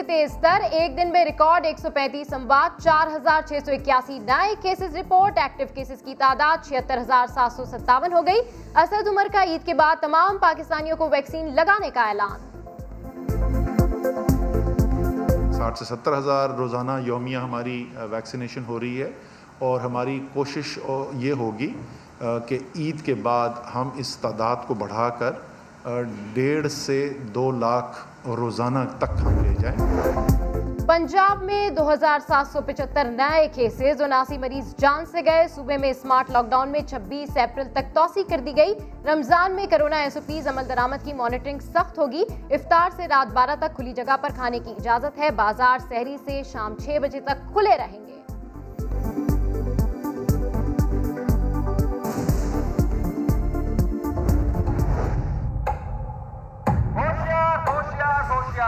سے تیز تر ایک دن میں ریکارڈ ایک سو پینتیس اموات چار ہزار چھ سو اکیاسی نئے کیسز رپورٹ، ایکٹیو کیسز کی تعداد چھہتر ہزار سات سو ستاون ہو گئی۔ اسد عمر کا عید کے بعد تمام پاکستانیوں کو ویکسین لگانے کا اعلان۔ ساٹھ سے ستر ہزار روزانہ یومیہ ہماری ویکسینیشن ہو رہی ہے اور ہماری کوشش یہ ہوگی کہ عید کے بعد ہم اس تعداد کو بڑھا کر ڈیڑھ سے دو لاکھ اور روزانہ تک ہم لے جائیں۔ پنجاب میں دو ہزار سات سو پچہتر نئے کیسز اناسی مریض جان سے گئے۔ صوبے میں اسمارٹ لاک ڈاؤن میں چھبیس اپریل تک توسیع کر دی گئی۔ رمضان میں کرونا ایس او پیز عمل درآمد کی مانیٹرنگ سخت ہوگی۔ افطار سے رات بارہ تک کھلی جگہ پر کھانے کی اجازت ہے۔ بازار سہری سے شام چھ بجے تک کھلے رہیں گے۔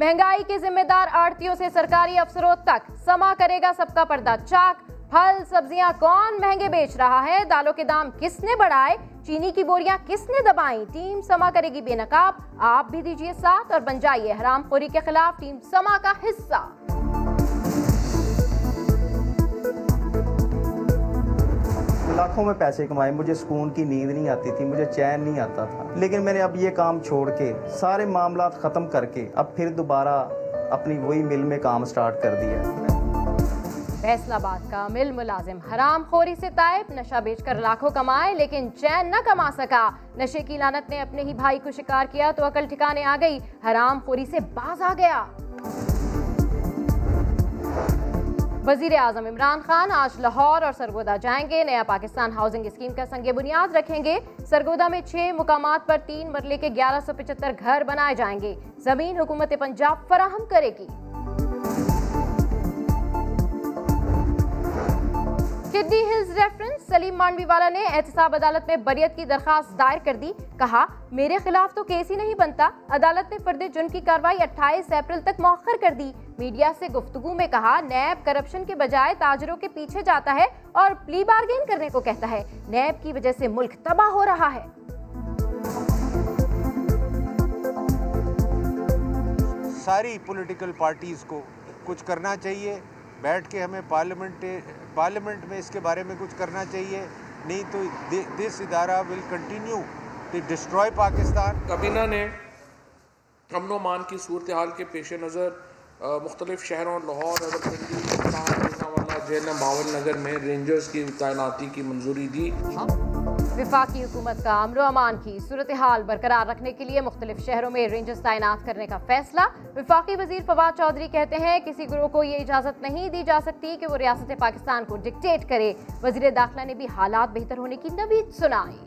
مہنگائی کے ذمہ دار آڑتیوں سے سرکاری افسروں تک سما کرے گا سب کا پردہ چاک۔ پھل، سبزیاں کون مہنگے بیچ رہا ہے؟ دالوں کے دام کس نے بڑھائے؟ چینی کی بوریاں کس نے دبائیں؟ ٹیم سما کرے گی بے نقاب۔ آپ بھی دیجیے ساتھ اور بن جائیے حرام خوری کے خلاف ٹیم سما کا حصہ۔ لاکھوں میں پیسے کمائے، مجھے سکون کی نیند نہیں آتی تھی، مجھے چین نہیں آتا تھا۔ لیکن میں نے اب یہ کام چھوڑ کے سارے معاملات ختم کر کے اب پھر دوبارہ اپنی وہی مل میں کام سٹارٹ کر دیا فیصل آباد کا مل ملازم حرام خوری سے تائب نشہ بیچ کر لاکھوں کمائے، لیکن چین نہ کما سکا۔ نشے کی لانت نے اپنے ہی بھائی کو شکار کیا تو عقل ٹھکانے آ گئی، حرام خوری سے باز آ گیا۔ وزیر اعظم عمران خان آج لاہور اور سرگودا جائیں گے۔ نیا پاکستان ہاؤسنگ اسکیم کا سنگ بنیاد رکھیں گے۔ سرگودا میں چھ مقامات پر تین مرلے کے گیارہ سو پچہتر گھر بنائے جائیں گے۔ زمین حکومت پنجاب فراہم کرے گی۔ کڈی ریفرنس سلیم مانڈوی والا نے احتساب عدالت میں بریت کی درخواست دائر کر دی کہا میرے خلاف تو کیس ہی نہیں بنتا عدالت نے فرد جن کی کاروائی اٹھائیس اپریل تک مؤخر کر دی میڈیا سے گفتگو میں کہا نیب کرپشن کے بجائے تاجروں کے پیچھے جاتا ہے اور پلی بارگین کرنے کو کہتا ہے نیب کی وجہ سے ملک تباہ ہو رہا ہے ساری پولیٹیکل پارٹیز کو کچھ کرنا چاہیے بیٹھ کے ہمیں پارلیمنٹ پارلیمنٹ میں اس کے بارے میں کچھ کرنا چاہیے۔ نہیں تو دس ادارہ will continue to destroy Pakistan. کابینہ نے امن و مان کی صورتحال کے پیش نظر مختلف شہروں لاہور جیل باول نگر میں رینجرز کی تعیناتی کی منظوری دی۔ وفاقی حکومت کا امن و امان کی صورتحال برقرار رکھنے کے لیے مختلف شہروں میں رینجرز تعینات کرنے کا فیصلہ۔ وفاقی وزیر فواد چودھری کہتے ہیں کسی گروہ کو یہ اجازت نہیں دی جا سکتی کہ وہ ریاست پاکستان کو ڈکٹیٹ کرے۔ وزیر داخلہ نے بھی حالات بہتر ہونے کی نوید سنائی۔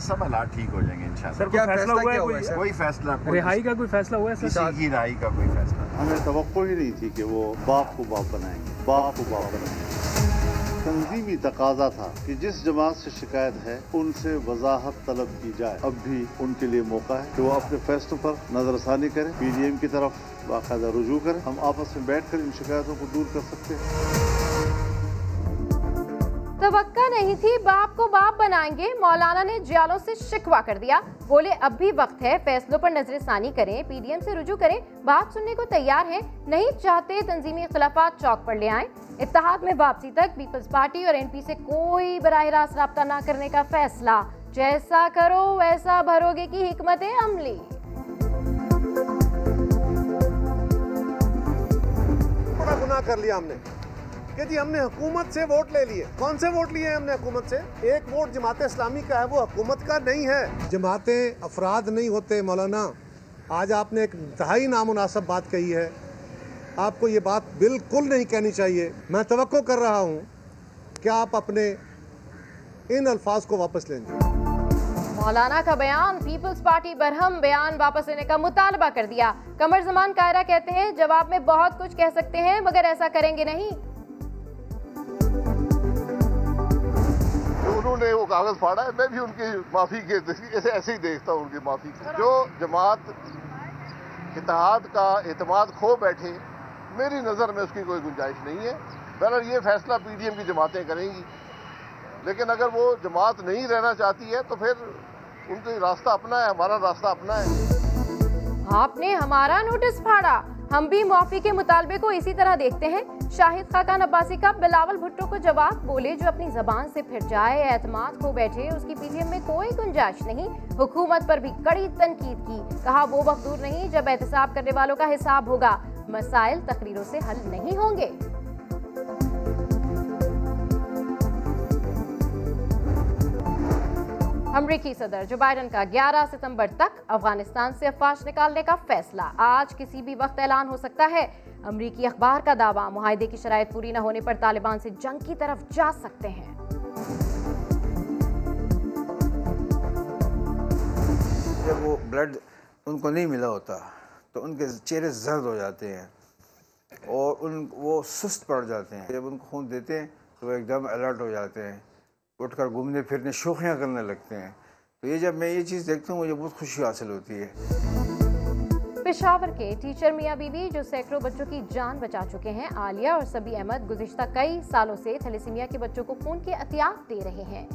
سب حالات ٹھیک ہو جائیں گے انشاءاللہ۔ کوئی فیصلہ رہائی کا کوئی فیصلہ ہوا ہے کسی کی رہائی کا کوئی فیصلہ۔ ہمیں توقع ہی نہیں تھی کہ وہ باپ کو باپ بنائیں گے۔ باپ کو باپ بنا تنظیمی تقاضا تھا کہ جس جماعت سے شکایت ہے، ان سے وضاحت طلب کی جائے۔ اب بھی ان کے لیے موقع ہے کہ وہ اپنے فیصلوں پر نظر ثانی کریں۔ پی ڈی ایم کی طرف باقاعدہ رجوع کریں۔ ہم آپس میں بیٹھ کر ان شکایتوں کو دور کر سکتے ہیں۔ توقع نہیں تھی باپ کو باپ بنائیں گے، مولانا نے جیالوں سے شکوا کر دیا۔ بولے، اب بھی وقت ہے، فیصلوں پر نظر ثانی کریں، پی ڈی ایم سے رجوع کریں۔ بات سننے کو تیار ہیں، نہیں چاہتے تنظیمی اختلافات چوک پر لے آئیں۔ اتحاد میں واپسی تک پیپلز پارٹی اور این پی سے کوئی براہ راست رابطہ نہ کرنے کا فیصلہ۔ جیسا کرو، ویسا بھروگے کی حکمت عملی۔ گناہ کر لیا ہم نے۔ کہ جی ہم نے حکومت سے ووٹ لے لیے۔ کون سے ووٹ لیے ہم نے حکومت سے؟ ایک ووٹ جماعت اسلامی کا ہے وہ حکومت کا نہیں ہے۔ جماعتیں افراد نہیں ہوتے مولانا۔ آج آپ نے ایک انتہائی نامناسب بات کہی ہے۔ آپ کو یہ بات بالکل نہیں کہنی چاہیے۔ میں توقع کر رہا ہوں کہ آپ اپنے ان الفاظ کو واپس لیں گے۔ مولانا کا بیان پیپلز پارٹی برہم بیان واپس لینے کا مطالبہ کر دیا۔ کمر زمان کائرہ کہتے ہیں جواب میں بہت کچھ کہہ سکتے ہیں مگر ایسا کریں گے نہیں۔ انہوں نے وہ کاغذ پھاڑا ہے، میں بھی ان کی معافی کے ایسے ایسے ہی دیکھتا ہوں ان کی معافی جو جماعت اتحاد کا اعتماد کھو بیٹھے، میری نظر میں اس کی کوئی گنجائش نہیں ہے۔ بہرحال یہ فیصلہ پی ڈی ایم کی جماعتیں کریں گی۔ لیکن اگر وہ جماعت نہیں رہنا چاہتی ہے، تو پھر ان کا راستہ اپنا ہے، ہمارا راستہ اپنا ہے۔ آپ نے ہمارا نوٹس پھاڑا۔ ہم بھی معافی کے مطالبے کو اسی طرح دیکھتے ہیں۔ شاہد خاکان عباسی کا بلاول بھٹو کو جواب، بولے، جو اپنی زبان سے پھر جائے، اعتماد کو بیٹھے، اس کی پی ڈی ایم میں کوئی گنجائش نہیں۔ حکومت پر بھی کڑی تنقید کی۔ کہا، وہ وقت دور نہیں، جب احتساب کرنے والوں کا حساب ہوگا۔ مسائل تقریروں سے حل نہیں ہوں گے۔ امریکی صدر جو بائیڈن کا گیارہ ستمبر تک افغانستان سے افواج نکالنے کا فیصلہ۔ آج کسی بھی وقت اعلان ہو سکتا ہے۔ امریکی اخبار کا دعویٰ، معاہدے کی شرائط پوری نہ ہونے پر طالبان سے جنگ کی طرف جا سکتے ہیں۔ جب وہ بلڈ ان کو نہیں ملا ہوتا، تو ان کے چہرے زرد ہو جاتے ہیں اور ان وہ سست پڑ جاتے ہیں۔ جب ان کو خون دیتے ہیں، تو وہ ایک دم الرٹ ہو جاتے ہیں۔ اٹھ کر گھومنے پھرنے شوخیاں کرنے لگتے ہیں۔ تو یہ جب میں یہ چیز دیکھتا ہوں، مجھے بہت خوشی حاصل ہوتی ہے۔ پشاور کے ٹیچر میاں بی بی جو سینکڑوں بچوں کی جان بچا چکے ہیں عالیہ اور سبی احمد گزشتہ کئی سالوں سے تھلیسیمیا کے بچوں کو خون کے احتیاط دے رہے ہیں۔